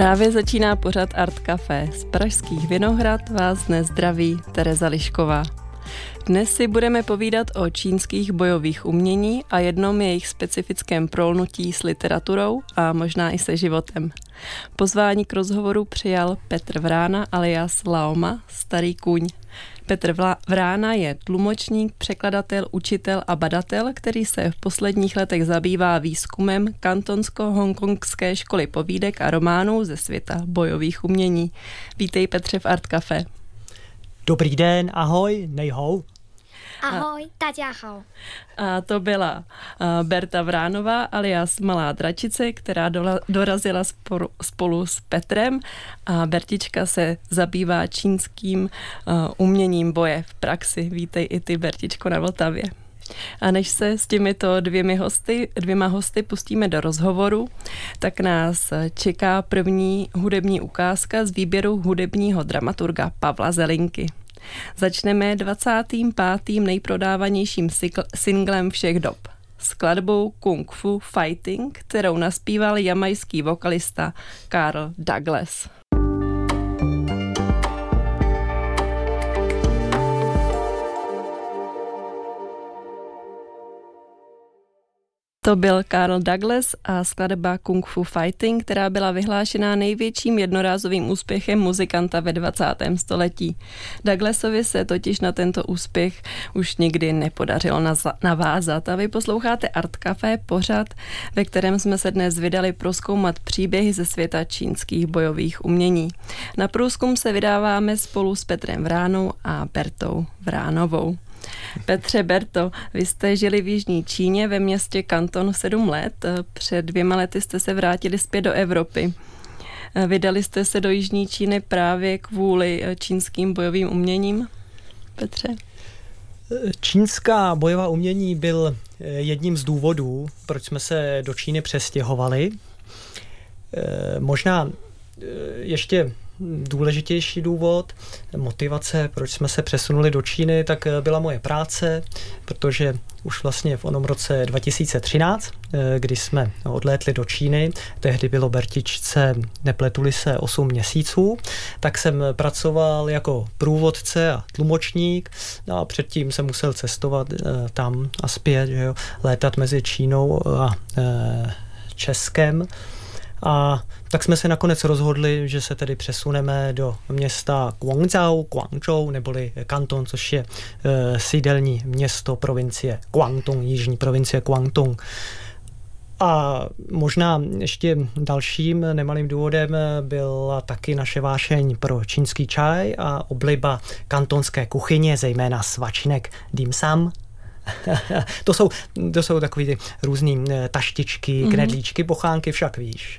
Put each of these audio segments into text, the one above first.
Právě začíná pořad Art Café. Z Pražských Vinohrad vás dnes zdraví Tereza Lišková. Dnes si budeme povídat o čínských bojových umění a jednom jejich specifickém prolnutí s literaturou a možná i se životem. Pozvání k rozhovoru přijal Petr Vrána alias Laoma, starý kůň. Petr Vrána je tlumočník, překladatel, učitel a badatel, který se v posledních letech zabývá výzkumem kantonsko-hongkongské školy povídek a románů ze světa bojových umění. Vítej Petře v Art Café. Dobrý den, ahoj, nejhou. Ahoj, hao. A to byla Berta Vránová alias Malá dračice, která dorazila spolu, spolu s Petrem a Bertička se zabývá čínským uměním boje v praxi. Vítej i ty, Bertičko, na Vltavě. A než se s těmito dvěmi hosty, dvěma hosty pustíme do rozhovoru, tak nás čeká první hudební ukázka z výběru hudebního dramaturga Pavla Zelinky. Začneme 25. nejprodávanějším singlem všech dob skladbou Kung Fu Fighting, kterou naspíval jamajský vokalista Carl Douglas. To byl Carl Douglas a skladba Kung Fu Fighting, která byla vyhlášená největším jednorázovým úspěchem muzikanta ve 20. století. Douglasovi se totiž na tento úspěch už nikdy nepodařilo navázat a vy posloucháte Art Café pořad, ve kterém jsme se dnes vydali proskoumat příběhy ze světa čínských bojových umění. Na průzkum se vydáváme spolu s Petrem Vránou a Bertou Vránovou. Petře Berto, vy jste žili v Jižní Číně ve městě Kanton sedm let. Před dvěma lety jste se vrátili zpět do Evropy. Vydali jste se do Jižní Číny právě kvůli čínským bojovým uměním? Petře? Čínská bojová umění byl jedním z důvodů, proč jsme se do Číny přestěhovali. Možná ještě důležitější důvod, motivace, proč jsme se přesunuli do Číny, tak eh, byla moje práce, protože už vlastně v onom roce 2013, eh, kdy jsme odlétli do Číny, tehdy bylo Bertičce, nepletuli se 8 měsíců, tak jsem pracoval jako průvodce a tlumočník no a předtím jsem musel cestovat eh, tam a zpět, že jo, létat mezi Čínou a Českem. A tak jsme se nakonec rozhodli, že se tedy přesuneme do města Guangzhou, Guangzhou, neboli kanton, což je e, sídelní město provincie Guangdong, jižní provincie Guangdong. A možná ještě dalším nemalým důvodem byla taky naše vášeň pro čínský čaj a obliba kantonské kuchyně, zejména svačinek dim sum, to, jsou, to jsou takový ty různý eh, taštičky, mm-hmm. knedlíčky, bochánky, však víš.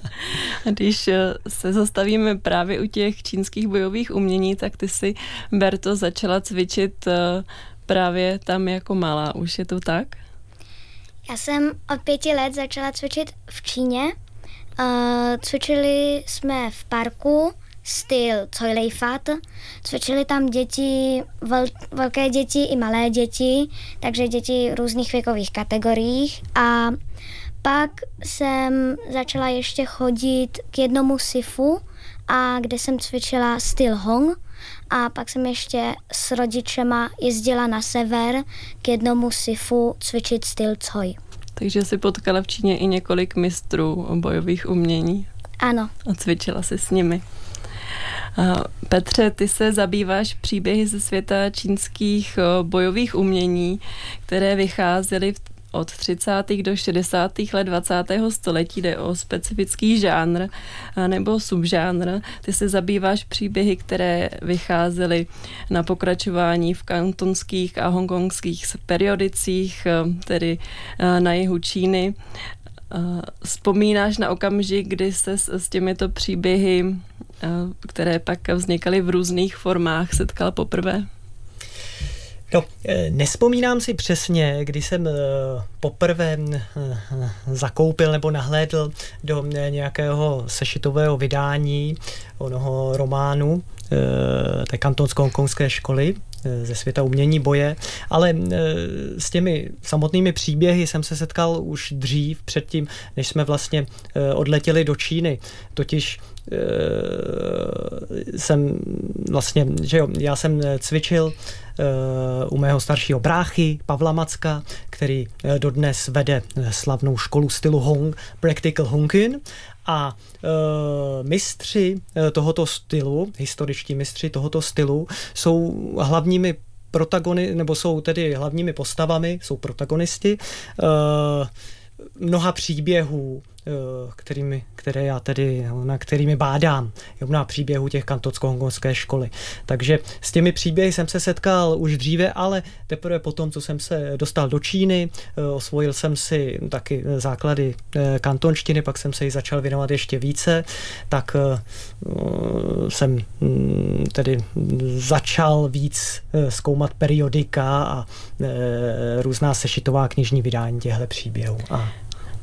Když eh, se zastavíme právě u těch čínských bojových umění, tak ty si, Berto, začala cvičit eh, právě tam jako malá. Už je to tak? Já jsem od pěti let začala cvičit v Číně. cvičili jsme v parku styl Coilejfat. Cvičili tam děti, vel, velké děti i malé děti, takže děti různých věkových kategoriích a pak jsem začala ještě chodit k jednomu sifu, a kde jsem cvičila styl Hong a pak jsem ještě s rodičema jezdila na sever k jednomu sifu cvičit styl Coj. Takže si potkala v Číně i několik mistrů bojových umění. Ano. A cvičila si s nimi. Petře, ty se zabýváš příběhy ze světa čínských bojových umění, které vycházely od 30. do 60. let 20. století jde o specifický žánr nebo subžánr. Ty se zabýváš příběhy, které vycházely na pokračování v kantonských a hongkongských periodicích, tedy na jihu Číny. Vzpomínáš na okamžik, kdy se s, s těmito příběhy, které pak vznikaly v různých formách, setkal poprvé? No, e, nespomínám si přesně, kdy jsem e, poprvé zakoupil nebo nahlédl do nějakého sešitového vydání onoho románu té kantonsko-hongkongské školy ze světa umění boje, ale s těmi samotnými příběhy jsem se setkal už dřív, předtím, než jsme vlastně odletěli do Číny. Totiž jsem vlastně, že jo, já jsem cvičil u mého staršího bráchy Pavla Macka, který dodnes vede slavnou školu stylu Hong, Practical Hongkin a e, mistři tohoto stylu, historičtí mistři tohoto stylu, jsou hlavními protagony, nebo jsou tedy hlavními postavami, jsou protagonisti e, mnoha příběhů, Eh, kterými, které já tedy, na kterými bádám, na příběhu těch kantocko-hongkonské školy. Takže s těmi příběhy jsem se setkal už dříve, ale teprve potom, co jsem se dostal do Číny, eh, osvojil jsem si taky základy eh, kantonštiny, pak jsem se jí začal věnovat ještě více, tak jsem mm, tedy začal víc zkoumat periodika a různá sešitová knižní vydání těchto příběhů. A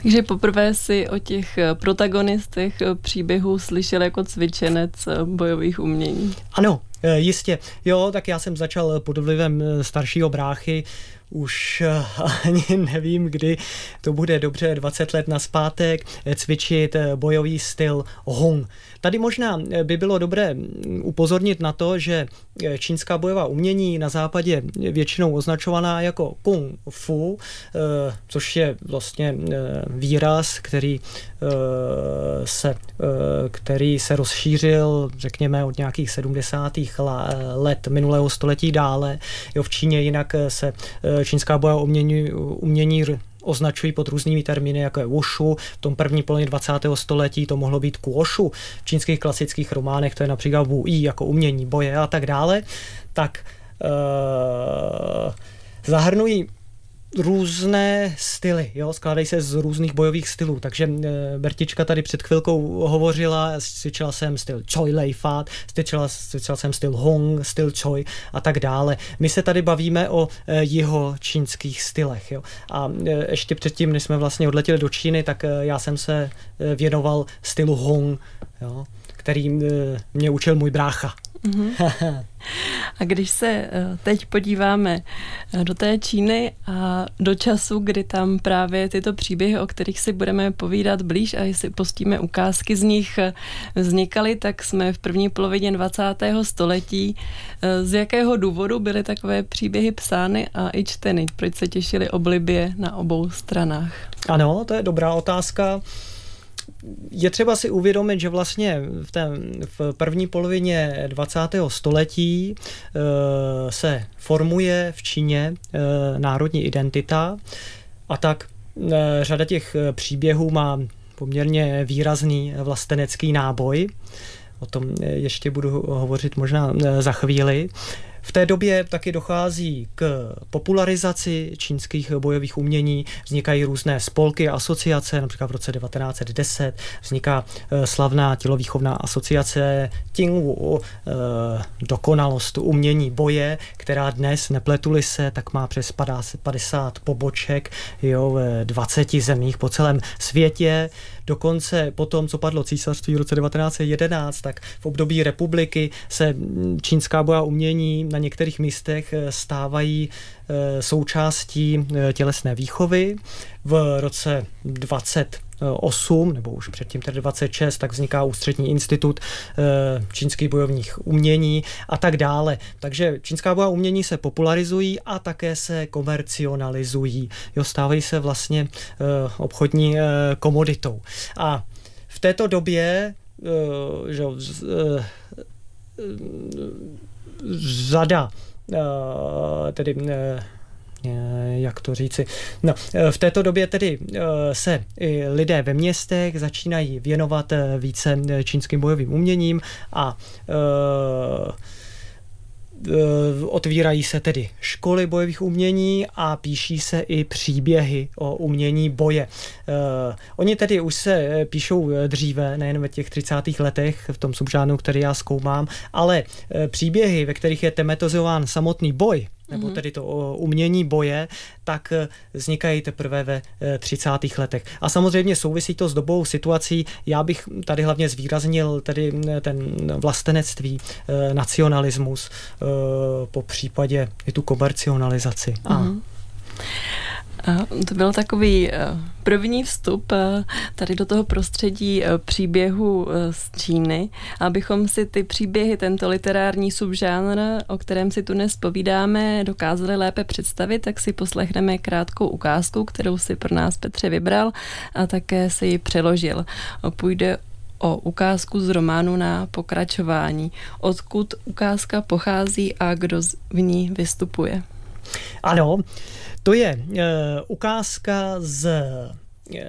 takže poprvé si o těch eh, protagonistech eh, příběhů slyšel jako cvičenec eh, bojových umění. Ano, jistě. Jo, tak já jsem začal pod vlivem staršího bráchy už ani nevím, kdy to bude dobře, 20 let naspátek, cvičit bojový styl Hong. Tady možná by bylo dobré upozornit na to, že čínská bojová umění na západě většinou označovaná jako kung fu, eh, což je vlastně eh, výraz, který eh, se, který se rozšířil, řekněme, od nějakých 70. let minulého století dále. Jo, v Číně jinak se čínská bojová umění, umění označují pod různými termíny, jako je wushu. V tom první polovině 20. století to mohlo být kuoshu. V čínských klasických románech to je například wu jako umění boje a tak dále. Tak uh, zahrnují různé styly, jo, skládají se z různých bojových stylů, takže e, Bertička tady před chvilkou hovořila, cvičila jsem styl Choi Lei Fat, cvičila, cvičila jsem styl Hong, styl Choi a tak dále. My se tady bavíme o e, jeho čínských stylech, jo. A e, ještě předtím, než jsme vlastně odletěli do Číny, tak já jsem se věnoval stylu Hong, jo, který mě učil můj brácha. A když se eh, teď podíváme eh, do té Číny a do času, kdy tam právě tyto příběhy, o kterých si budeme povídat blíž a jestli postíme ukázky z nich eh, vznikaly, tak jsme v první polovině 20. století. Z jakého důvodu byly takové příběhy psány a i čteny? Proč se těšili oblibě na obou stranách? Ano, to je dobrá otázka je třeba si uvědomit, že vlastně v, té, v první polovině 20. století e, se formuje v Číně e, národní identita a tak e, řada těch příběhů má poměrně výrazný vlastenecký náboj. O tom ještě budu hovořit možná za chvíli. V té době taky dochází k popularizaci čínských bojových umění, vznikají různé spolky a asociace, například v roce 1910 vzniká eh, slavná tělovýchovná asociace Tingwu, eh, dokonalost umění boje, která dnes, nepletuli se, tak má přes 50 poboček jo, v 20 zemích po celém světě. Dokonce po tom, co padlo císařství v roce 1911, tak v období republiky se čínská boja umění na některých místech eh, stávají eh, součástí eh, tělesné výchovy. V roce 20 8, nebo už předtím tedy 26, tak vzniká ústřední institut čínských bojovních umění a tak dále. Takže čínská bojová umění se popularizují a také se komercionalizují. Jo, stávají se vlastně obchodní komoditou. A v této době že, řada eh, tedy eh, jak to říci. No, v této době tedy eh, se i lidé ve městech začínají věnovat více čínským bojovým uměním a Eh, otvírají se tedy školy bojových umění a píší se i příběhy o umění boje. Uh, oni tedy už se eh, píšou dříve, nejen ve těch 30. letech, v tom subžánu, který já zkoumám, ale příběhy, ve kterých je tematizován samotný boj, nebo mhm. tedy to umění boje, tak vznikají teprve ve 30. letech. A samozřejmě souvisí to s dobou situací. Já bych tady hlavně zvýraznil tedy ten vlastenectví, nacionalismus, po případě i tu komercionalizaci. Mm-hmm. To byl takový eh, první vstup eh, tady do toho prostředí eh, příběhu z Číny. Abychom si ty příběhy, tento literární subžánr, o kterém si tu dnes povídáme, dokázali lépe představit, tak si poslechneme krátkou ukázku, kterou si pro nás Petře vybral a také si ji přeložil. Půjde o ukázku z románu na pokračování. Odkud ukázka pochází a kdo v ní vystupuje? Ano, to je uh, ukázka z uh,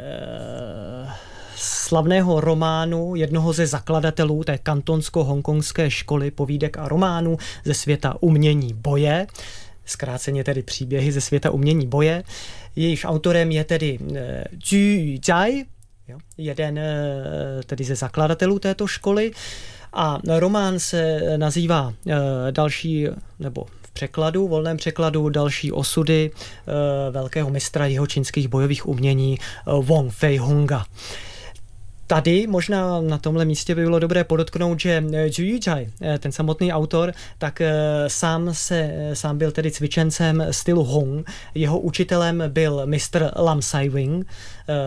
slavného románu jednoho ze zakladatelů té kantonsko-hongkongské školy povídek a románů ze světa umění boje, zkráceně tedy příběhy ze světa umění boje. Jejíž autorem je tedy uh, Zhu Zhai, jeden uh, tedy ze zakladatelů této školy. A román se nazývá uh, další, nebo překladu, volném překladu další osudy e, velkého mistra jeho čínských bojových umění e, Wong Fei Hunga. Tady možná na tomhle místě by bylo dobré podotknout, že Zhu Yijai, ten samotný autor, tak sám se, sám byl tedy cvičencem stylu Hong. Jeho učitelem byl mistr Lam Sai Wing,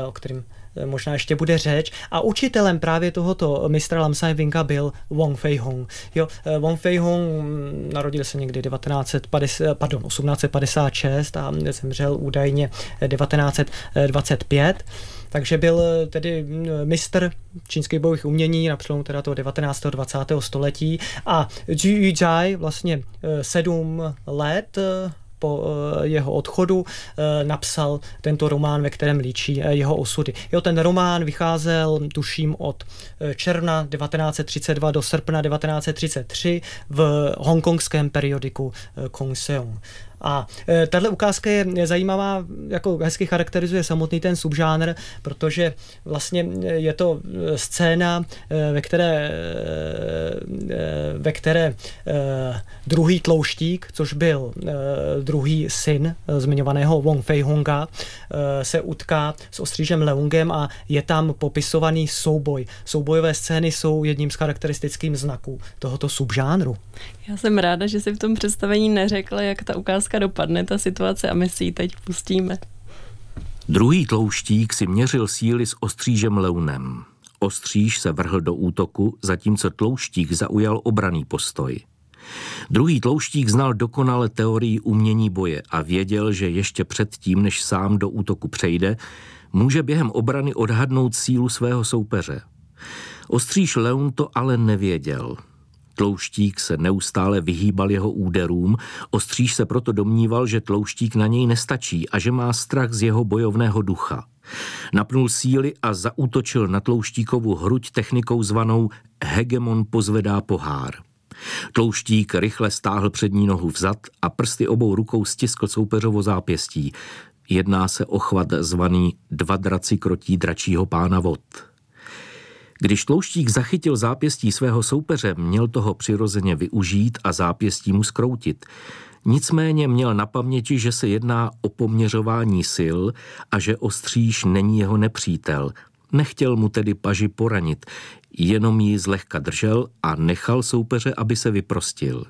o kterým Eh, možná ještě bude řeč. A učitelem právě tohoto mistra Lamsai Winga byl Wong Fei Hong. Jo, eh, Wong Fei Hong mm, narodil se někdy 1950, pardon, 1856 a zemřel údajně 1925. Takže byl eh, tedy mm, mistr čínských bojových umění na přelomu teda toho 19. 20. století a Zhu Yijai vlastně sedm let po eh, jeho odchodu eh, napsal tento román, ve kterém líčí eh, jeho osudy. Jo, ten román vycházel, tuším, od června 1932 do srpna 1933 v hongkongském periodiku Kong Seong. A e, tahle ukázka je zajímavá, jako hezky charakterizuje samotný ten subžánr, protože vlastně je to e, scéna, e, ve které, ve které druhý tlouštík, což byl druhý syn zmiňovaného Wong Fei Honga, se utká s ostřížem Leungem a je tam popisovaný souboj. Soubojové scény jsou jedním z charakteristických znaků tohoto subžánru. Já jsem ráda, že si v tom představení neřekla, jak ta ukázka dopadne, ta situace a my si ji teď pustíme. Druhý tlouštík si měřil síly s ostřížem Leunem. Ostříž se vrhl do útoku, zatímco tlouštík zaujal obraný postoj. Druhý tlouštík znal dokonale teorii umění boje a věděl, že ještě předtím, než sám do útoku přejde, může během obrany odhadnout sílu svého soupeře. Ostříž Leun to ale nevěděl – Tlouštík se neustále vyhýbal jeho úderům, ostříž se proto domníval, že tlouštík na něj nestačí a že má strach z jeho bojovného ducha. Napnul síly a zaútočil na tlouštíkovu hruď technikou zvanou hegemon pozvedá pohár. Tlouštík rychle stáhl přední nohu vzad a prsty obou rukou stiskl soupeřovo zápěstí. Jedná se o chvat zvaný dva draci krotí dračího pána vod. Když tlouštík zachytil zápěstí svého soupeře, měl toho přirozeně využít a zápěstí mu skroutit. Nicméně měl na paměti, že se jedná o poměřování sil a že ostříž není jeho nepřítel. Nechtěl mu tedy paži poranit, jenom ji zlehka držel a nechal soupeře, aby se vyprostil.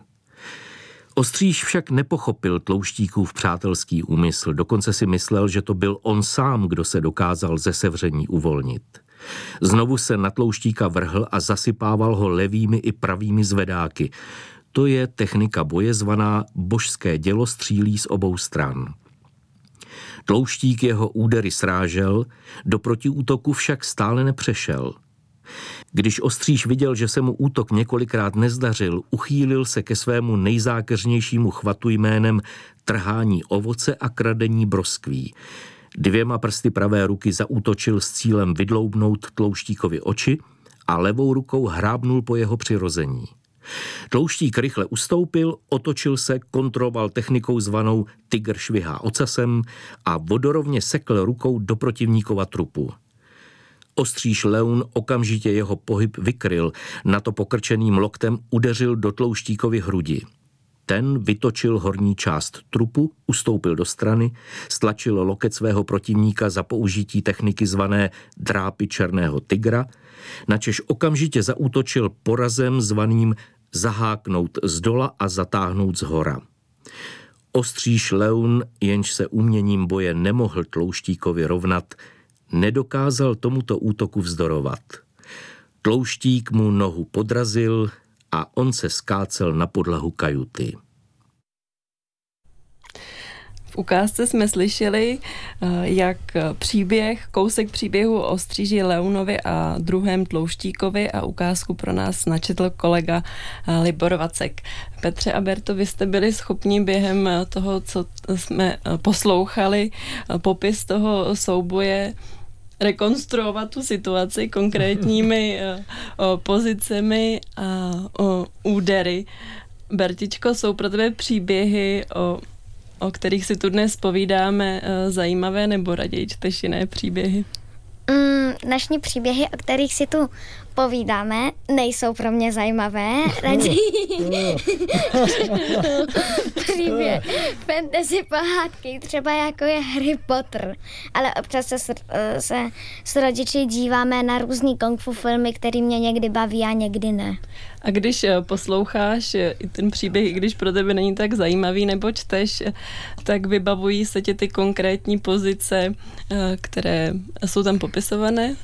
Ostříž však nepochopil tlouštíkův přátelský úmysl, dokonce si myslel, že to byl on sám, kdo se dokázal ze sevření uvolnit. Znovu se na tlouštíka vrhl a zasypával ho levými i pravými zvedáky. To je technika boje zvaná božské dělo střílí z obou stran. Tlouštík jeho údery srážel, do protiútoku však stále nepřešel. Když ostříž viděl, že se mu útok několikrát nezdařil, uchýlil se ke svému nejzákeřnějšímu chvatu jménem trhání ovoce a kradení broskví. Dvěma prsty pravé ruky zaútočil s cílem vydloubnout tlouštíkovi oči a levou rukou hrábnul po jeho přirození. Tlouštík rychle ustoupil, otočil se, kontroloval technikou zvanou tygr švihá ocasem a vodorovně sekl rukou do protivníkova trupu. Ostříž Leun okamžitě jeho pohyb vykryl, na to pokrčeným loktem udeřil do tlouštíkovi hrudi. Ten vytočil horní část trupu, ustoupil do strany, stlačil loket svého protivníka za použití techniky zvané drápy černého tygra, načež okamžitě zaútočil porazem zvaným zaháknout z dola a zatáhnout z hora. Ostříž Leun, jenž se uměním boje nemohl Tlouštíkovi rovnat, nedokázal tomuto útoku vzdorovat. Tlouštík mu nohu podrazil a on se skácel na podlahu kajuty. V ukázce jsme slyšeli, eh, jak příběh, kousek příběhu o stříži Leunovi a druhém Tlouštíkovi a ukázku pro nás načetl kolega eh, Libor Vacek. Petře a Berto, vy jste byli schopni během toho, co jsme eh, poslouchali, popis toho souboje rekonstruovat tu situaci konkrétními pozicemi a údery. Bertičko, jsou pro tebe příběhy o o kterých si tu dnes povídáme, eh, zajímavé nebo raději čteš jiné příběhy? Mm, dnešní příběhy, o kterých si tu povídáme, nejsou pro mě zajímavé. Raději fantasy pohádky, třeba jako je Harry Potter. Ale občas se, se s rodiči díváme na různý kung fu filmy, které mě někdy baví a někdy ne. A když eh, posloucháš eh, i ten příběh, i když pro tebe není tak zajímavý nebo čteš, eh, tak vybavují se ti ty konkrétní pozice, které jsou tam popisované?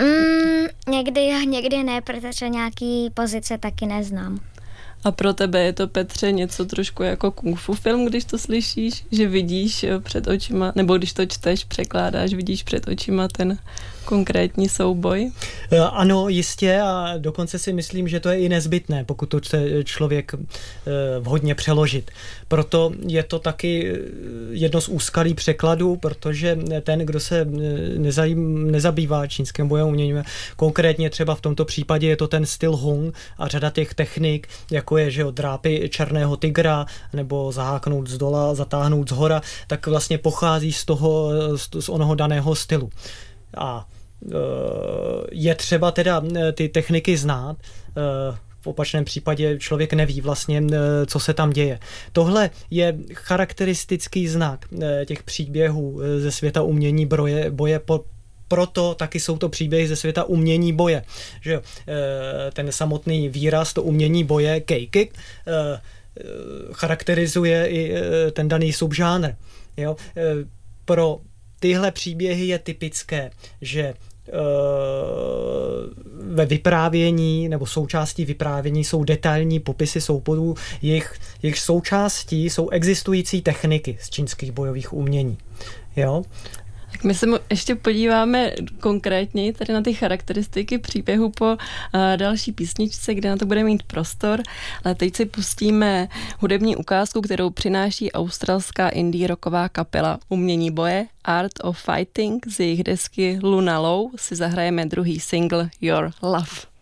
Mm, někdy někdy ne, protože nějaký pozice taky neznám. A pro tebe je to, Petře, něco trošku jako kung fu film, když to slyšíš, že vidíš před očima, nebo když to čteš, překládáš, vidíš před očima ten konkrétní souboj? Eh, ano, jistě a dokonce si myslím, že to je i nezbytné, pokud to chce člověk eh, vhodně přeložit. Proto je to taky eh, jedno z úskalí překladů, protože ten, kdo se nezajím, nezabývá čínským bojem uměním, konkrétně třeba v tomto případě je to ten styl Hung a řada těch technik, jako je, že drápy černého tygra, nebo zaháknout z dola, zatáhnout z hora, tak vlastně pochází z toho, z onoho daného stylu. A je třeba teda eh, ty techniky znát, eh, v opačném případě člověk neví vlastně, co se tam děje. Tohle je charakteristický znak těch příběhů ze světa umění boje, boje po, proto taky jsou to příběhy ze světa umění boje. Že? Ten samotný výraz, to umění boje, keikik, charakterizuje i ten daný subžánr. Jo? Pro tyhle příběhy je typické, že eh, ve vyprávění nebo součástí vyprávění jsou detailní popisy souporů, jejich, jejich součástí jsou existující techniky z čínských bojových umění. Jo? Tak my se ještě podíváme konkrétně tady na ty charakteristiky příběhu po uh, další písničce, kde na to bude mít prostor, ale teď si pustíme hudební ukázku, kterou přináší australská indie rocková kapela Umění boje Art of Fighting z jejich desky Luna Low si zahrajeme druhý single Your Love.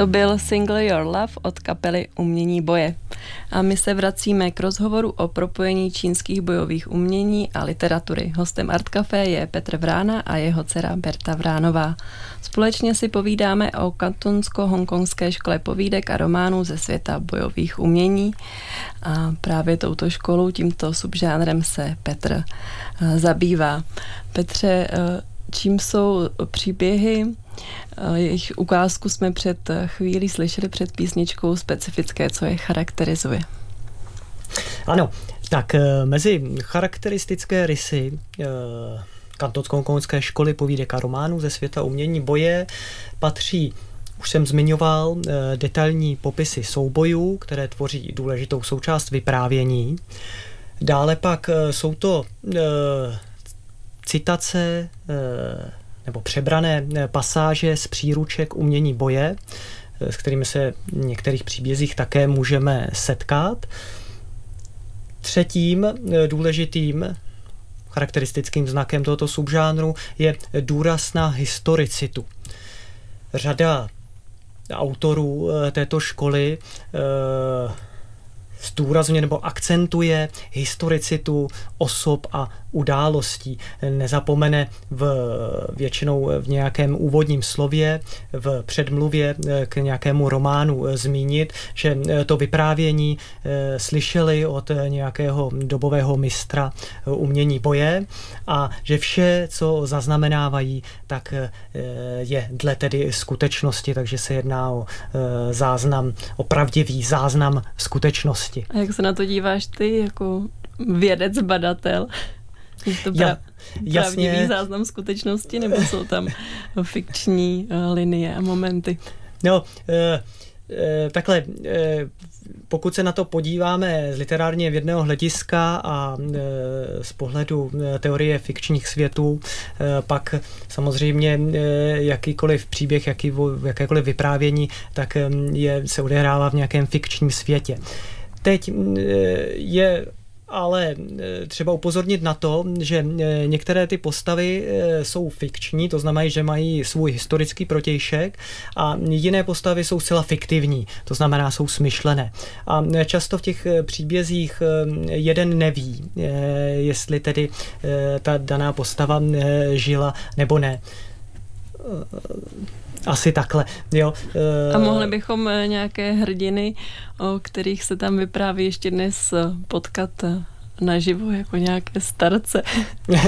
To byl single Your Love od kapely Umění boje. A my se vracíme k rozhovoru o propojení čínských bojových umění a literatury. Hostem Art Café je Petr Vrána a jeho dcera Berta Vránová. Společně si povídáme o kantonsko-hongkongské škole povídek a románů ze světa bojových umění. A právě touto školou, tímto subžánrem se Petr eh, zabývá. Petře, eh, čím jsou příběhy, jejich ukázku jsme před chvílí slyšeli před písničkou specifické, co je charakterizuje. Ano, tak eh, mezi charakteristické rysy eh, kantonsko školy povídek a románů ze světa umění boje patří už jsem zmiňoval detailní popisy soubojů, které tvoří důležitou součást vyprávění. Dále pak jsou to citace eh, nebo přebrané eh, pasáže z příruček umění boje, eh, s kterými se v některých příbězích také můžeme setkat. Třetím důležitým charakteristickým znakem tohoto subžánru je důraz na historicitu. Řada autorů této školy zdůrazňuje nebo akcentuje historicitu osob a událostí. Nezapomene v většinou v nějakém úvodním slově, v předmluvě k nějakému románu zmínit, že to vyprávění slyšeli od nějakého dobového mistra umění boje a že vše, co zaznamenávají, tak je dle tedy skutečnosti, takže se jedná o záznam, o pravdivý záznam skutečnosti. A jak se na to díváš ty jako vědec, badatel? Je to pra- ja, pravdivý záznam skutečnosti, nebo jsou tam fikční uh, linie a momenty? No, uh, takhle, pokud se na to podíváme z literárně vědného hlediska a z pohledu teorie fikčních světů, pak samozřejmě jakýkoliv příběh, jaký, jakékoliv vyprávění, tak je, se odehrává v nějakém fikčním světě. Teď je ale e, třeba upozornit na to, že e, některé ty postavy e, jsou fikční, to znamená, že mají svůj historický protějšek a jiné postavy jsou zcela fiktivní, to znamená, jsou smyšlené. A často v těch příbězích jeden neví, jestli tedy ta daná postava žila nebo ne asi takhle, jo. A mohli bychom nějaké hrdiny, o kterých se tam vypráví ještě dnes potkat naživo jako nějaké starce.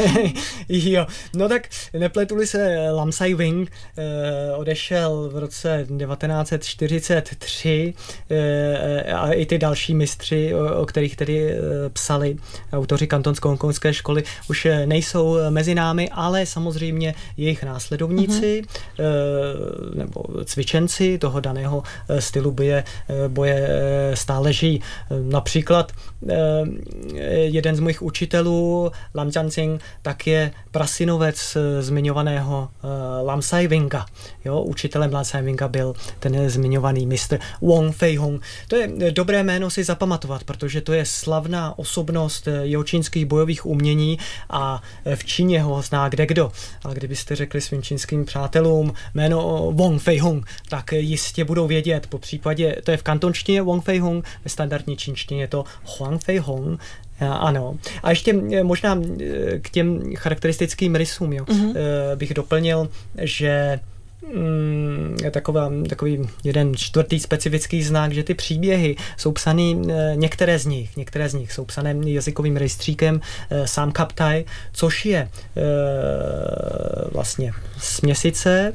jo, no tak nepletuli se Lamsai Wing, eh, odešel v roce 1943 eh, a i ty další mistři, o, o kterých tedy eh, psali autoři kantonsko-hongkongské školy, už nejsou mezi námi, ale samozřejmě jejich následovníci mm-hmm. eh, nebo cvičenci toho daného eh, stylu boje, eh, boje eh, stále žijí. Například eh, jeden z mojich učitelů, Lam Jianxing, tak je prasinovec eh, zmiňovaného uh, Lam Sai Winga. Jo, učitelem Lam Sai Winga byl ten zmiňovaný mistr Wong Fei Hong. To je eh, dobré jméno si zapamatovat, protože to je slavná osobnost jeho čínských bojových umění a v Číně ho zná kde kdo. A kdybyste řekli svým čínským přátelům jméno Wong Fei Hong, tak jistě budou vědět, po případě, to je v kantonštině Wong Fei Hong, ve standardní čínštině je to Huang Fei Hong, ano. A ještě eh, možná eh, k těm charakteristickým rysům jo, mm-hmm. bych doplnil, že mm, taková, takový jeden čtvrtý specifický znak, že ty příběhy jsou psaný, některé z nich, některé z nich jsou psané jazykovým rejstříkem sám Kaptaj, což je vlastně směsice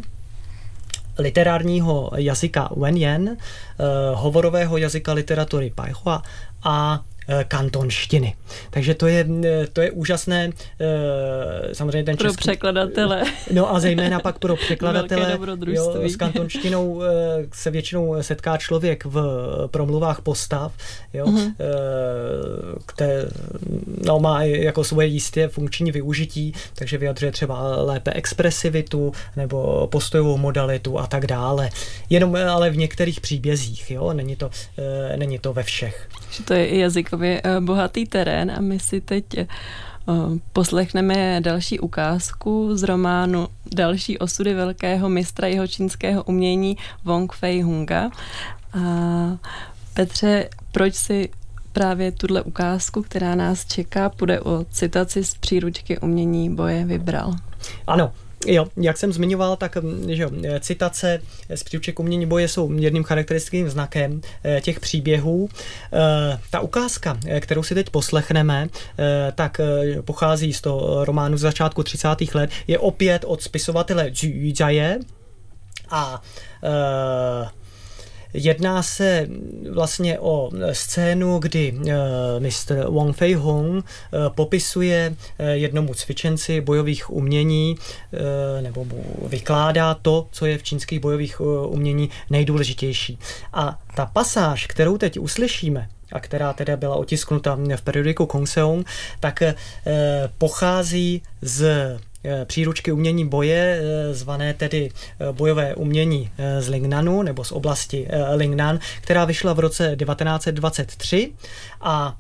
literárního jazyka Wenyan, hovorového jazyka literatury Paihua a kantonštiny. Takže to je, eh, to je úžasné. Eh, samozřejmě ten pro český, překladatele. No a zejména pak pro překladatele. Jo, s kantonštinou se většinou setká člověk v promluvách postav, jo, mm-hmm. které no, má jako svoje jistě funkční využití, takže vyjadřuje třeba lépe expresivitu nebo postojovou modalitu a tak dále. Jenom ale v některých příbězích, jo, není to, není to ve všech. Že to je i jazykově eh, bohatý terén a my si teď eh, poslechneme další ukázku z románu Další osudy velkého mistra jeho čínského umění Wong Fei Hunga. A Petře, proč si právě tuhle ukázku, která nás čeká, půjde o citaci z příručky umění boje vybral? Ano, Jo, jak jsem zmiňoval, tak mm, že jo, citace z příruček umění boje jsou jedním charakteristickým znakem eh, těch příběhů. Eh, ta ukázka, kterou si teď poslechneme, tak pochází z toho románu z začátku 30. let, je opět od spisovatele Zhu a Jedná se vlastně o scénu, kdy uh, mistr Wang Fei Hong uh, popisuje uh, jednomu cvičenci bojových umění nebo vykládá to, co je v čínských bojových umění nejdůležitější. A ta pasáž, kterou teď uslyšíme, a která teda byla otisknuta v periodiku Kongseong, tak pochází z Eh, příručky umění boje, eh, zvané tedy eh, bojové umění z Lingnanu nebo z oblasti Lingnan, která vyšla v roce 1923 a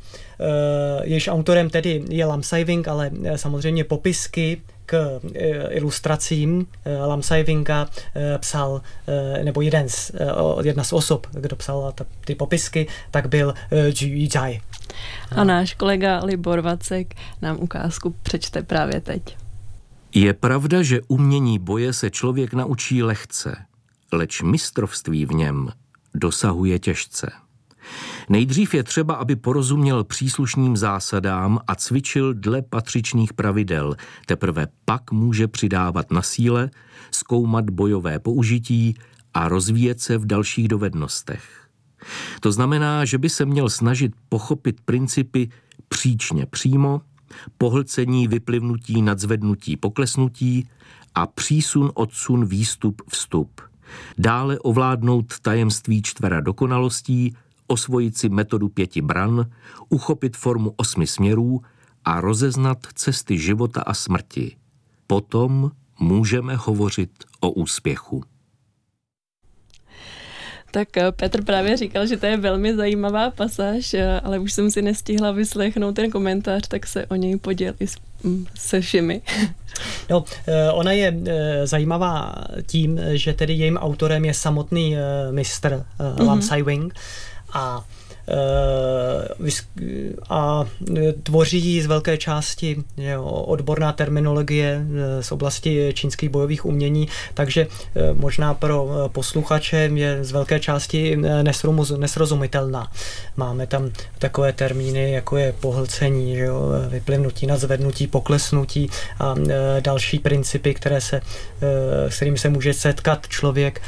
jejíž autorem tedy je Lam Saiving, ale samozřejmě popisky k ilustracím Lam Saivinga psal, nebo jeden z, jedna z osob, kdo psal ty popisky, tak byl Ju Yijai. A náš kolega Libor Vacek nám ukázku přečte právě teď. Je pravda, že umění boje se člověk naučí lehce, leč mistrovství v něm dosahuje těžce. Nejdřív je třeba, aby porozuměl příslušným zásadám a cvičil dle patřičných pravidel. Teprve pak může přidávat na síle, zkoumat bojové použití a rozvíjet se v dalších dovednostech. To znamená, že by se měl snažit pochopit principy příčně přímo, pohlcení, vyplivnutí, nadzvednutí, poklesnutí a přísun, odsun, výstup, vstup. Dále ovládnout tajemství čtvera dokonalostí, osvojit si metodu pěti bran, uchopit formu osmi směrů a rozeznat cesty života a smrti. Potom můžeme hovořit o úspěchu. Tak eh, Petr právě říkal, že to je velmi zajímavá pasáž, eh, ale už jsem si nestihla vyslechnout ten komentář, tak se o něj poděl i mm, se všemi. No, eh, ona je zajímavá tím, že tedy jejím autorem je samotný mistr mm-hmm. Lam Sai Wing a a tvoří z velké části odborná terminologie eh, z oblasti čínských bojových umění, takže eh, možná pro posluchače je z velké části nesrozumitelná. Máme tam takové termíny, jako je pohlcení, jo, vyplivnutí, nadzvednutí, poklesnutí a další principy, které se, s kterými se může setkat člověk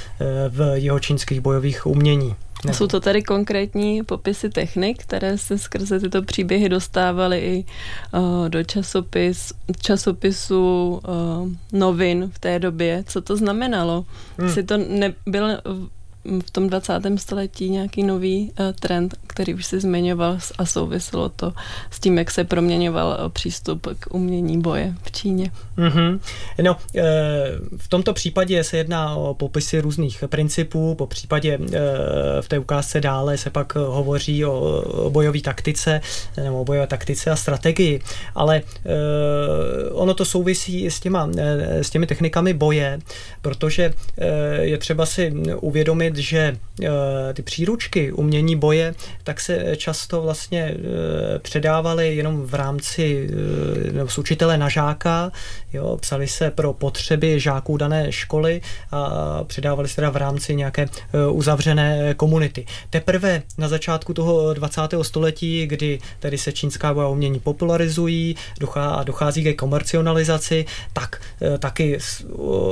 v jeho čínských bojových umění. Ne. Jsou to tady konkrétní popisy technik, které se skrze tyto příběhy dostávaly i uh, do časopis, časopisu uh, novin v té době. Co to znamenalo? Hmm. Si to nebyl v tom 20. století nějaký nový uh, trend, který už si zmiňoval a souviselo to s tím, jak se proměňoval uh, přístup k umění boje v Číně. Mm-hmm. No, uh, v tomto případě se jedná o popisy různých principů, po případě v té ukázce dále se pak hovoří o, bojové taktice nebo o bojové taktice a strategii, ale ono to souvisí s, těma, s těmi technikami boje, protože je třeba si uvědomit, že eh, ty příručky umění boje, tak se často vlastně eh, předávaly jenom v rámci eh, nebo z učitele na žáka, jo, psali se pro potřeby žáků dané školy a předávali se teda v rámci nějaké uzavřené komunity. Teprve na začátku toho 20. století, kdy tedy se čínská boja umění popularizují a dochází ke komercionalizaci, tak taky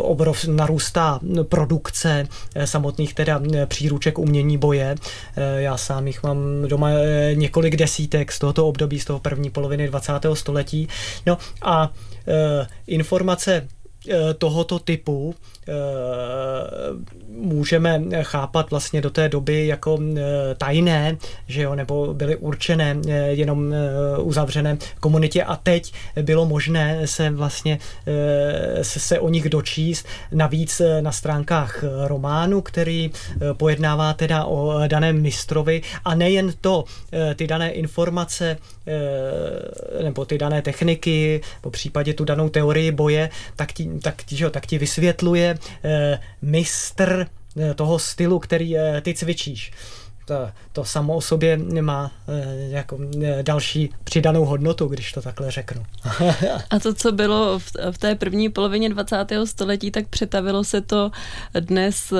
obrov narůstá produkce samotných teda teda příruček umění boje. Eh, já sám jich mám doma eh, několik desítek z tohoto období, z toho první poloviny 20. století. No a eh, informace tohoto typu můžeme chápat vlastně do té doby jako tajné, že jo, nebo byly určené jenom uzavřené komunitě. A teď bylo možné se vlastně se, o nich dočíst. Navíc na stránkách románu, který pojednává teda o daném mistrovi. A nejen to, ty dané informace nebo ty dané techniky, po případě tu danou teorii boje, tak ti, tak, že jo, tak ti vysvětluje Eh, mistr eh, toho stylu, který eh, ty cvičíš. To, to samo o sobě má jako další přidanou hodnotu, když to takhle řeknu. A to, co bylo v, v té první polovině 20. století, tak přetavilo se to dnes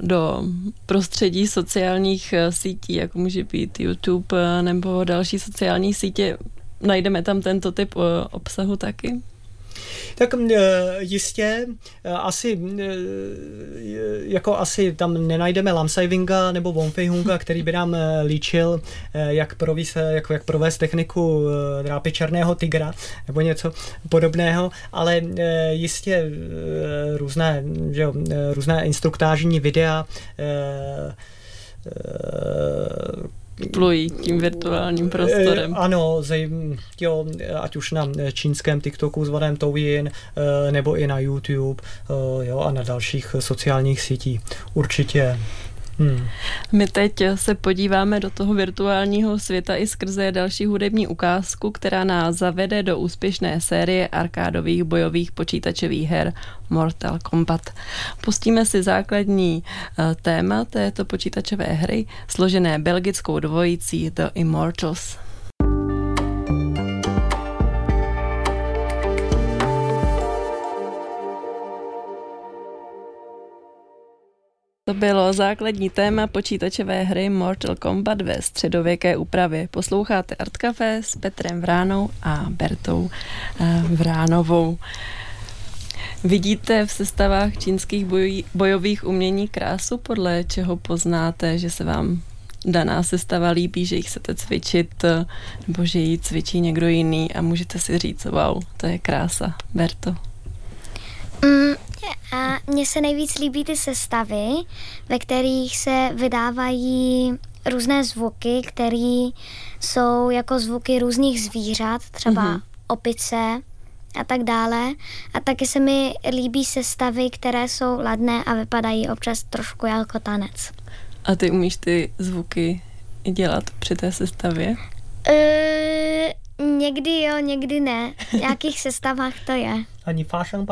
do prostředí sociálních sítí, jako může být YouTube nebo další sociální sítě. Najdeme tam tento typ obsahu taky? Tak e, jistě, e, asi e, jako asi tam nenajdeme Lamsaivinga nebo Wonfei který by nám líčil, jak provést, jak, jak provést techniku drápy černého tygra nebo něco podobného, ale jistě různé, že jo, různé instruktážní videa plují tím virtuálním prostorem. E, ano, zej, jo, ať už na čínském TikToku zvaném Douyin, e, nebo i na YouTube jo, a na dalších sociálních sítích. Určitě. Hmm. My teď se podíváme do toho virtuálního světa i skrze další hudební ukázku, která nás zavede do úspěšné série arkádových bojových počítačových her Mortal Kombat. Pustíme si základní eh, téma této počítačové hry, složené belgickou dvojicí The Immortals. To bylo základní téma počítačové hry Mortal Kombat ve středověké úpravě. Posloucháte Art Café s Petrem Vránou a Bertou eh, Vránovou. Vidíte v sestavách čínských bojových umění krásu, podle čeho poznáte, že se vám daná sestava líbí, že jich chcete cvičit, eh, nebo že ji cvičí někdo jiný a můžete si říct, wow, to je krása. Berto. Mm, a mně se nejvíc líbí ty sestavy, ve kterých se vydávají různé zvuky, které jsou jako zvuky různých zvířat, třeba mm-hmm. opice a tak dále. A taky se mi líbí sestavy, které jsou ladné a vypadají občas trošku jako tanec. A ty umíš ty zvuky dělat při té sestavě? Uh, někdy jo, někdy ne. V nějakých sestavách to je. Ani fášang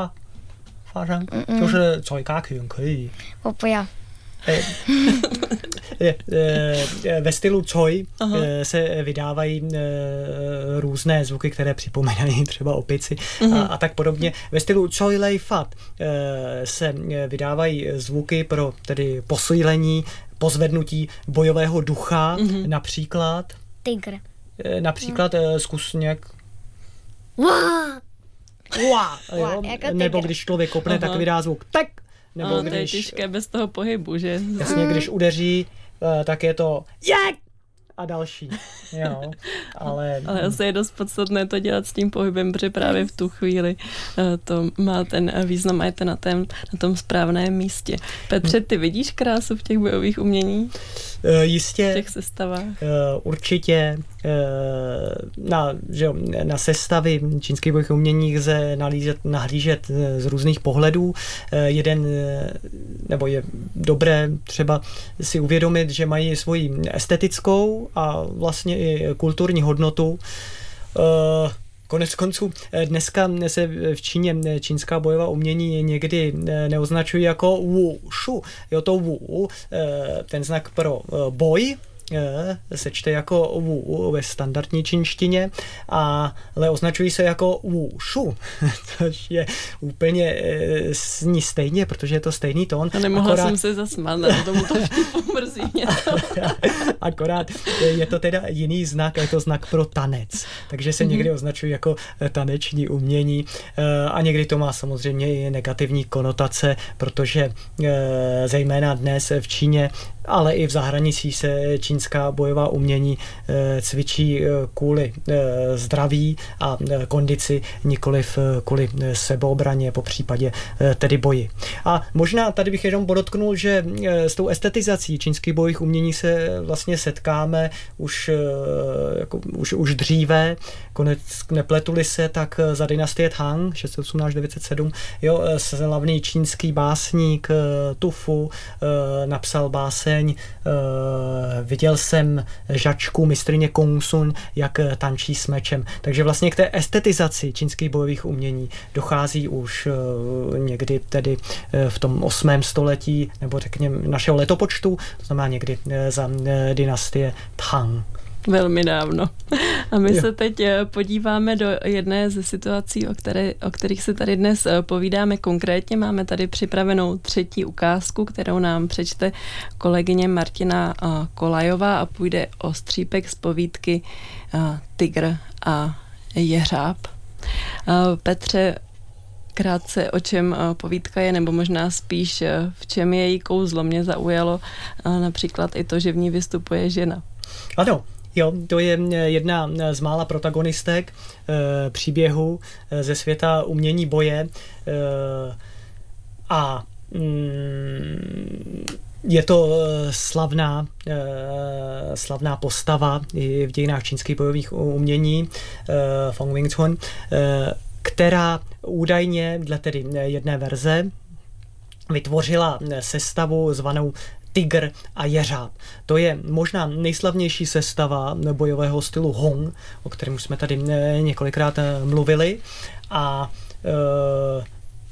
发生，就是做加拳可以。我不要。ve stylu Choi Aha. se vydávají různé zvuky, které připomínají třeba opici uh-huh. a, a tak podobně. Ve stylu Choi Lei Fat se vydávají zvuky pro tedy posílení, pozvednutí bojového ducha, uh-huh. například. Tigr. Například uh. zkus nějak. Wow! Ua, jo? Jako nebo když člověk kopne, Aha. tak vydá zvuk tak. Nebo a, když, to je těžké bez toho pohybu, že? Jasně, když udeří, uh, tak je to jak a další. Jo, ale... ale asi je dost podstatné to dělat s tím pohybem, protože právě v tu chvíli uh, to má ten význam a je to na, tém, na tom správném místě. Petře, ty vidíš krásu v těch bojových umění? Uh, jistě. V těch sestavách? Uh, určitě. Uh, na, že jo, na sestavy čínských bojových umění lze nalížet, nahlížet z různých pohledů. Uh, jeden, nebo je dobré třeba si uvědomit, že mají svoji estetickou a vlastně i kulturní hodnotu. Konec konců dneska se v Číně čínská bojová umění někdy neoznačují jako wu shu. Jo, to wu, ten znak pro boj, se čte jako Wu ve standardní čínštině, ale označují se jako Wu Shu, což je úplně ní stejně, protože je to stejný tón. A nemohla akorát... jsem se zasmát na tomu to mrzí mě to. akorát je to teda jiný znak, je to znak pro tanec, takže se někdy mhm. označují jako taneční umění a někdy to má samozřejmě i negativní konotace, protože zejména dnes v Číně ale i v zahraničí se čínská bojová umění eh, cvičí eh, kvůli eh, zdraví a kondici, nikoliv kvůli sebeobraně, po případě tedy boji. A možná tady bych jenom podotknul, že s tou estetizací čínských bojových umění se vlastně setkáme už, jako, už, už dříve, konec nepletuli se, tak za dynastie Tang 618-907, jo, slavný čínský básník Tufu napsal báse píseň. Uh, viděl jsem žačku mistrině Kongsun, jak tančí s mečem. Takže vlastně k té estetizaci čínských bojových umění dochází už někdy tedy v tom 8. století, nebo řekněme našeho letopočtu, to znamená někdy za dynastie Tang. Velmi dávno. A my jo. se teď eh, podíváme do jedné ze situací, o, které, o kterých se tady dnes eh, povídáme konkrétně. Máme tady připravenou třetí ukázku, kterou nám přečte kolegyně Martina eh, Kolajová a půjde o střípek z povídky Tygr a jeřáb. Petře, krátce, o čem povídka je, nebo možná spíš v čem je její kouzlo. Mě zaujalo například i to, že v ní vystupuje žena. Ano, Jo, to je eh, jedna z mála protagonistek e, příběhu ze světa umění boje. A mm, je to slavná, slavná postava v dějinách čínských bojových umění Fong Wing která údajně dle tedy jedné verze vytvořila sestavu zvanou tygr a jeřáb. To je možná nejslavnější sestava bojového stylu Hong, o kterém už jsme tady několikrát mluvili. A e,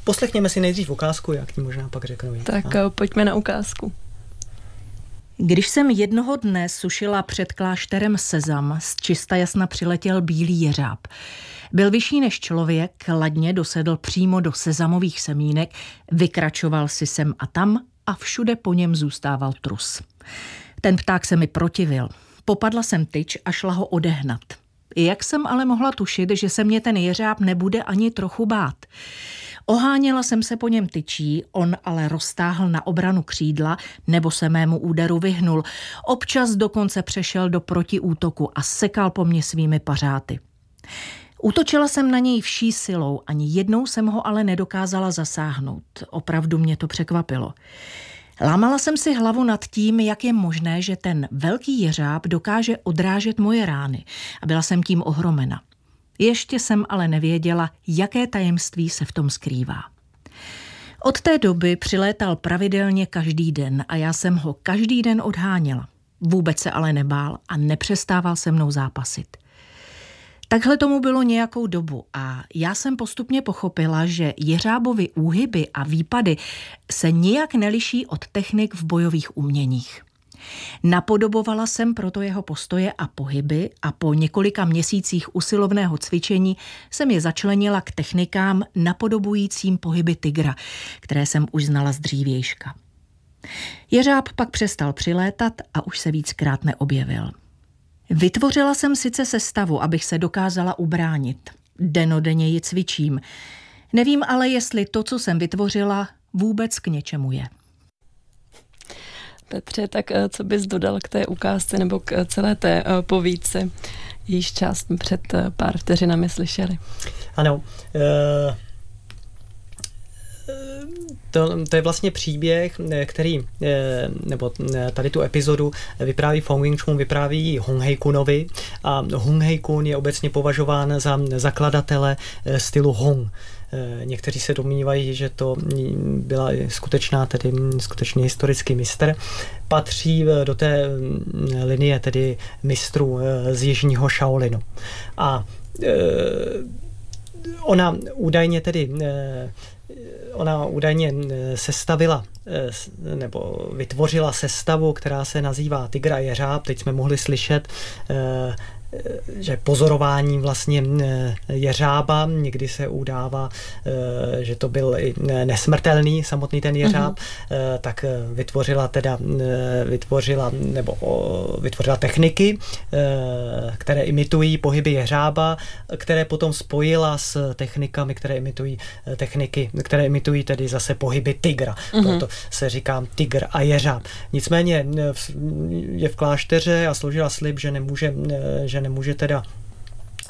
poslechněme si nejdřív ukázku, jak ti možná pak řeknu. Tak a? pojďme na ukázku. Když jsem jednoho dne sušila před klášterem sezam, z čista jasna přiletěl bílý jeřáb. Byl vyšší než člověk, ladně dosedl přímo do sezamových semínek, vykračoval si sem a tam a všude po něm zůstával trus. Ten pták se mi protivil. Popadla jsem tyč a šla ho odehnat. Jak jsem ale mohla tušit, že se mě ten jeřáb nebude ani trochu bát? Oháněla jsem se po něm tyčí, on ale roztáhl na obranu křídla nebo se mému úderu vyhnul. Občas dokonce přešel do protiútoku a sekal po mně svými pařáty. Útočila jsem na něj vší silou, ani jednou jsem ho ale nedokázala zasáhnout. Opravdu mě to překvapilo. Lámala jsem si hlavu nad tím, jak je možné, že ten velký jeřáb dokáže odrážet moje rány a byla jsem tím ohromena. Ještě jsem ale nevěděla, jaké tajemství se v tom skrývá. Od té doby přilétal pravidelně každý den a já jsem ho každý den odháněla. Vůbec se ale nebál a nepřestával se mnou zápasit. Takhle tomu bylo nějakou dobu a já jsem postupně pochopila, že Jeřábovi úhyby a výpady se nijak neliší od technik v bojových uměních. Napodobovala jsem proto jeho postoje a pohyby a po několika měsících usilovného cvičení jsem je začlenila k technikám napodobujícím pohyby tygra, které jsem už znala z dřívějška. Jeřáb pak přestal přilétat a už se víckrát neobjevil. Vytvořila jsem sice sestavu, abych se dokázala ubránit. Denodenně ji cvičím. Nevím ale, jestli to, co jsem vytvořila, vůbec k něčemu je. Petře, tak eh, co bys dodal k té ukázce nebo k eh, celé té eh, povídce? Již část před pár vteřinami slyšeli. Ano. To, to je vlastně příběh, který, nebo tady tu epizodu vypráví Fong Wing vypráví Hong Hei Kunovi a Hong Hei Kun je obecně považován za zakladatele stylu Hong. Eh, někteří se domnívají, že to byla skutečná, tedy skutečný historický mistr. Patří eh, do té mm, linie tedy mistrů eh, z jižního Shaolinu. A ona údajně tedy ona údajně sestavila nebo vytvořila sestavu, která se nazývá Tigra jeřáb. Teď jsme mohli slyšet Eh, že pozorování vlastně eh, jeřába, někdy se udává, eh, že to byl i nesmrtelný samotný ten jeřáb, mm-hmm. tak vytvořila teda, vytvořila nebo vytvořila techniky, které imitují pohyby jeřába, které potom spojila s technikami, které imitují techniky, které imitují tedy zase pohyby tygra. Mm-hmm. Proto se říká tygr a jeřáb. Nicméně je v klášteře a složila slib, že nemůže, že nemůže teda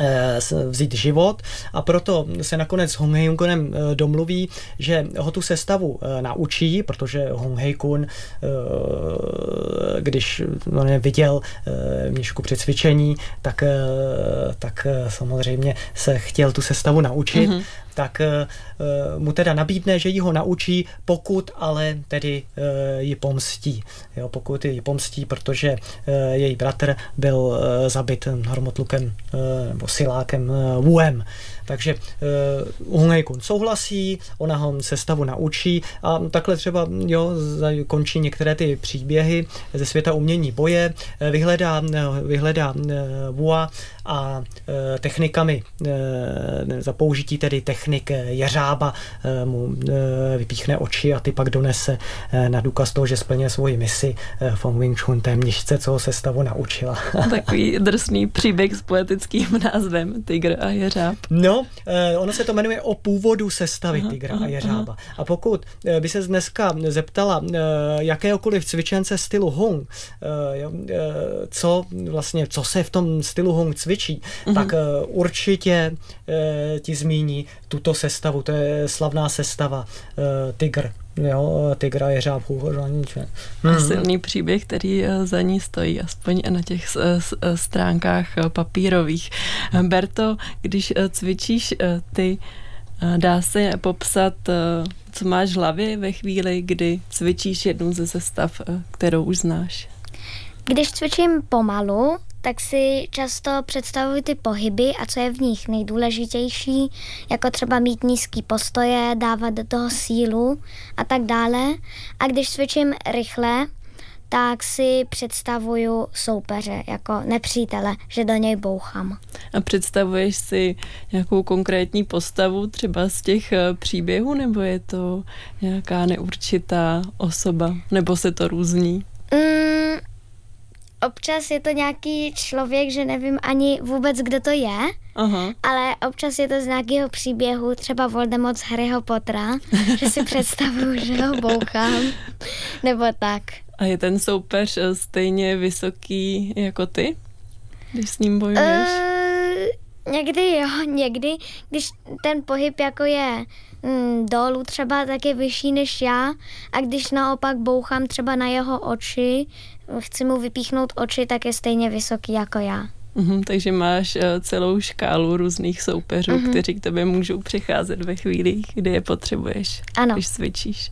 eh, vzít život a proto se nakonec s Hong Hei Kunem eh, domluví, že ho tu sestavu eh, naučí, protože Hong Hei Kun, když no, viděl Míšku při cvičení, tak, tak samozřejmě se chtěl tu sestavu naučit. Mm-hmm tak eh, eh, mu teda nabídne, že ji ho naučí, pokud ale tedy eh, ji pomstí. Jo, pokud ji pomstí, protože její bratr byl zabit hormotlukem nebo silákem Wuem. Takže uh, Hung Kun souhlasí, ona ho sestavu naučí a takhle třeba jo, končí některé ty příběhy ze světa umění boje, vyhledá, vyhledá uh, Wua a e, technikami za použití tedy technik jeřába mu vypíchne oči a ty pak donese na důkaz toho, že splně svoji misi Fong Wing Chun té mnižce, co ho sestavu naučila. Takový drsný příběh s poetickým názvem Tygr a jeřáb. No, e, ono se to jmenuje o původu sestavy Tygra a jeřába. A pokud e, by se dneska zeptala e, jakéhokoliv cvičence stylu Hong, co vlastně, co se v tom stylu Hong cvičí, mm-hmm. tak určitě ti zmíní tuto sestavu. To je slavná sestava Tigr. Jo, Tigra je žáb hůřaniče. Mm. A silný příběh, který za ní stojí, aspoň na těch stránkách papírových. Berto, když cvičíš ty, Dá se popsat, co máš v hlavě ve chvíli, kdy cvičíš jednu ze sestav, kterou už znáš? Když cvičím pomalu, tak si často představuji ty pohyby a co je v nich nejdůležitější, jako třeba mít nízký postoje, dávat do toho sílu a tak dále. A když cvičím rychle, tak si představuju soupeře jako nepřítele, že do něj bouchám. A představuješ si nějakou konkrétní postavu třeba z těch eh, příběhů, nebo je to nějaká neurčitá osoba, nebo se to různí? Mm, občas je to nějaký člověk, že nevím ani vůbec, kdo to je, Aha. ale občas je to z nějakého příběhu, třeba Voldemort z Harryho Pottera, že si představuju, že ho bouchám, nebo tak. A je ten soupeř eh, stejně vysoký jako ty, když s ním bojuješ? Uh, někdy jo, někdy, když ten pohyb jako je mm, dolů třeba, tak je vyšší než já a když naopak bouchám třeba na jeho oči, chci mu vypíchnout oči, tak je stejně vysoký jako já. Uhum, takže máš uh, celou škálu různých soupeřů, uhum. kteří k tebe můžou přicházet ve chvíli, kdy je potřebuješ, ano. když cvičíš.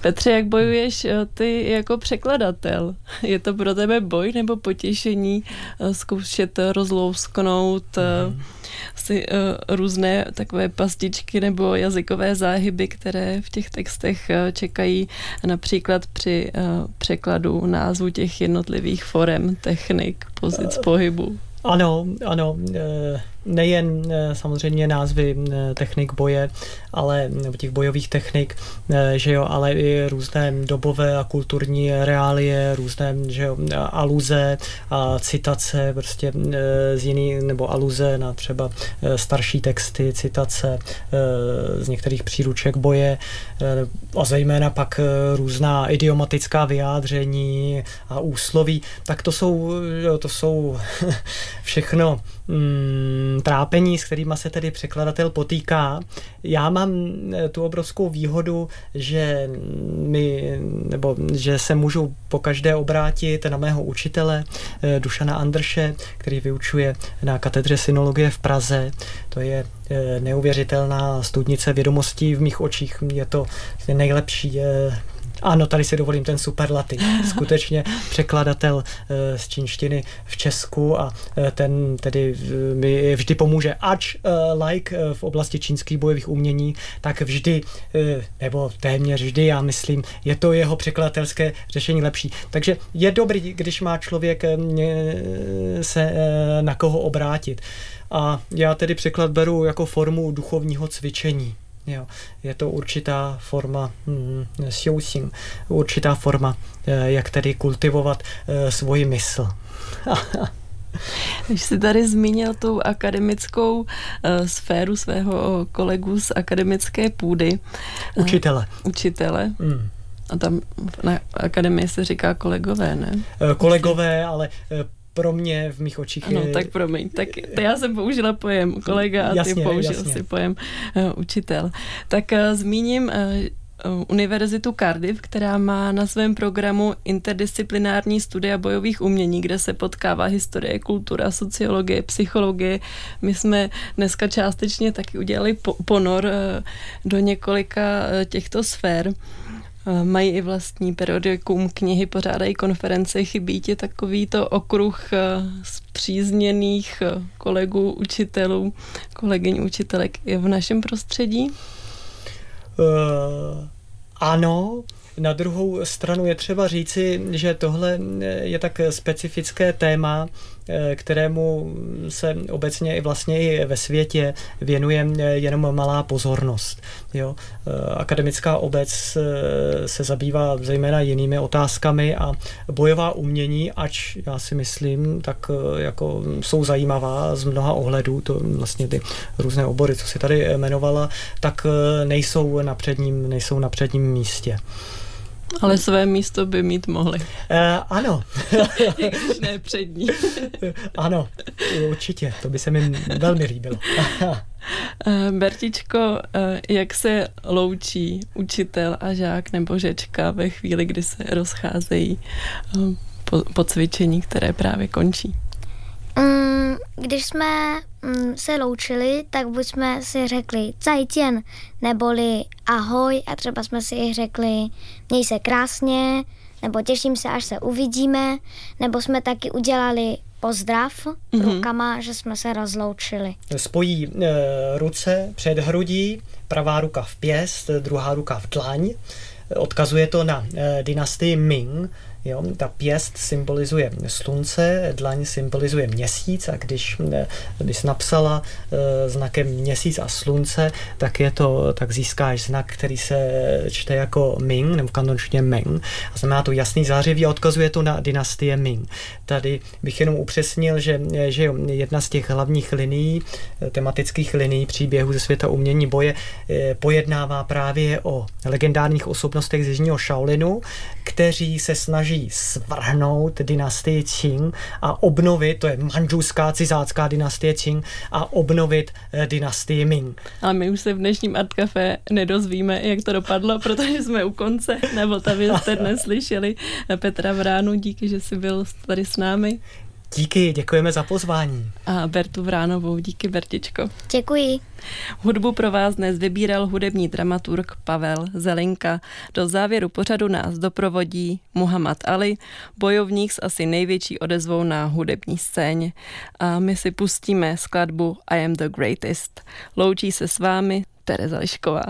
Petře, jak bojuješ eh, ty jako překladatel? Je to pro tebe boj nebo potěšení eh, zkoušet rozlousknout mm. si různé takové pastičky nebo jazykové záhyby, které v těch textech čekají například při překladu názvu těch jednotlivých forem, technik, pozic pohybu? Ano, ano nejen eh, samozřejmě názvy eh, technik boje, ale nebo těch bojových technik, eh, že jo, ale i různé dobové a kulturní reálie, různé že jo, aluze a citace prostě z jiný, nebo aluze na třeba starší texty, citace z některých příruček boje a zejména pak různá idiomatická vyjádření a úsloví, tak to jsou, to jsou všechno mm, trápení, s kterými se tedy překladatel potýká. Já mám eh, tu obrovskou výhodu, že mi, nebo že se můžu po každé obrátit na mého učitele eh, Dušana Andrše, který vyučuje na katedře synologie v Praze. To je eh, neuvěřitelná studnice vědomostí v mých očích. Je to nejlepší ano, tady si dovolím ten superlativ. Skutečně překladatel eh, z čínštiny v Česku a eh, ten tedy eh, mi vždy pomůže. Ač like v oblasti čínských bojových umění, tak vždy, nebo téměř vždy, já myslím, je to jeho překladatelské řešení lepší. Takže je dobrý, když má člověk se na koho obrátit. A já tedy překlad beru jako formu duchovního cvičení. Jo, je to určitá forma mm, určitá forma, eh, jak tedy kultivovat eh, svoji mysl. Když jsi tady zmínil tu akademickou uh, sféru svého kolegu z akademické půdy. Učitele. Uh, učitele. Mm. A tam na akademii se říká kolegové, ne? Kolegové, ale pro mě v mých očích ano, je... tak promiň, tak to já jsem použila pojem kolega a jasně, ty použil jasně. si pojem uh, učitel. Tak uh, zmíním uh, Univerzitu Cardiff, která má na svém programu interdisciplinární studia bojových umění, kde se potkává historie, kultura, sociologie, psychologie. My jsme dneska částečně taky udělali ponor do několika těchto sfér. Eh, mají i vlastní periodikum, knihy, pořádají konference, chybí ti takový to okruh zpřízněných eh, kolegů, učitelů, kolegyň učitelek je v našem prostředí? Uh, ano, na druhou stranu je třeba říci, že tohle je tak specifické téma, Eh, kterému se obecně i vlastně i ve světě věnuje eh, jenom malá pozornost. Jo? Eh, akademická obec se zabývá zejména jinými otázkami a bojová umění, ač já si myslím, tak jako jsou zajímavá z mnoha ohledů, to vlastně ty různé obory, co si tady jmenovala, tak nejsou na předním, nejsou na předním místě. Ale své místo by mít mohli. Uh, ano. ne přední. ano, určitě. To by se mi velmi líbilo. Uh, Bertičko, uh, jak se loučí učitel a žák nebo žečka ve chvíli, kdy se rozcházejí po, po cvičení, které právě končí? Um, když jsme mm, se loučili, tak buď jsme si řekli zajtěn, neboli ahoj a třeba jsme si řekli měj se krásně, nebo těším se, až se uvidíme, nebo jsme taky udělali pozdrav mm-hmm. rukama, že jsme se rozloučili. Spojí e, ruce před hrudí, pravá ruka v pěst, druhá ruka v dlaň. Odkazuje to na e, dynastii Ming, Jo? Ta pěst symbolizuje slunce, dlaň symbolizuje měsíc a když bys napsala e, znakem měsíc a slunce, tak je to, tak získáš znak, který se čte jako Ming, nebo v kantončtině Meng. A znamená to jasný zářivý a odkazuje to na dynastie Ming. Tady bych jenom upřesnil, že, že jedna z těch hlavních linií, e, tematických linií příběhu ze světa umění boje e, pojednává právě o legendárních osobnostech z Jižního Shaolinu, kteří se snaží svrhnout dynastii Qing a obnovit, to je manžuská cizácká dynastie Qing, a obnovit eh, dynastii Ming. Ale my už se v dnešním Art Café nedozvíme, jak to dopadlo, protože jsme u konce na Vltavě jste dnes slyšeli Petra Vránu. Díky, že jsi byl tady s námi. Díky, děkujeme za pozvání. A Bertu Vránovou, díky Bertičko. Děkuji. Hudbu pro vás dnes vybíral hudební dramaturg Pavel Zelinka. Do závěru pořadu nás doprovodí Muhammad Ali, bojovník s asi největší odezvou na hudební scéně. A my si pustíme skladbu I am the greatest. Loučí se s vámi Tereza Lišková.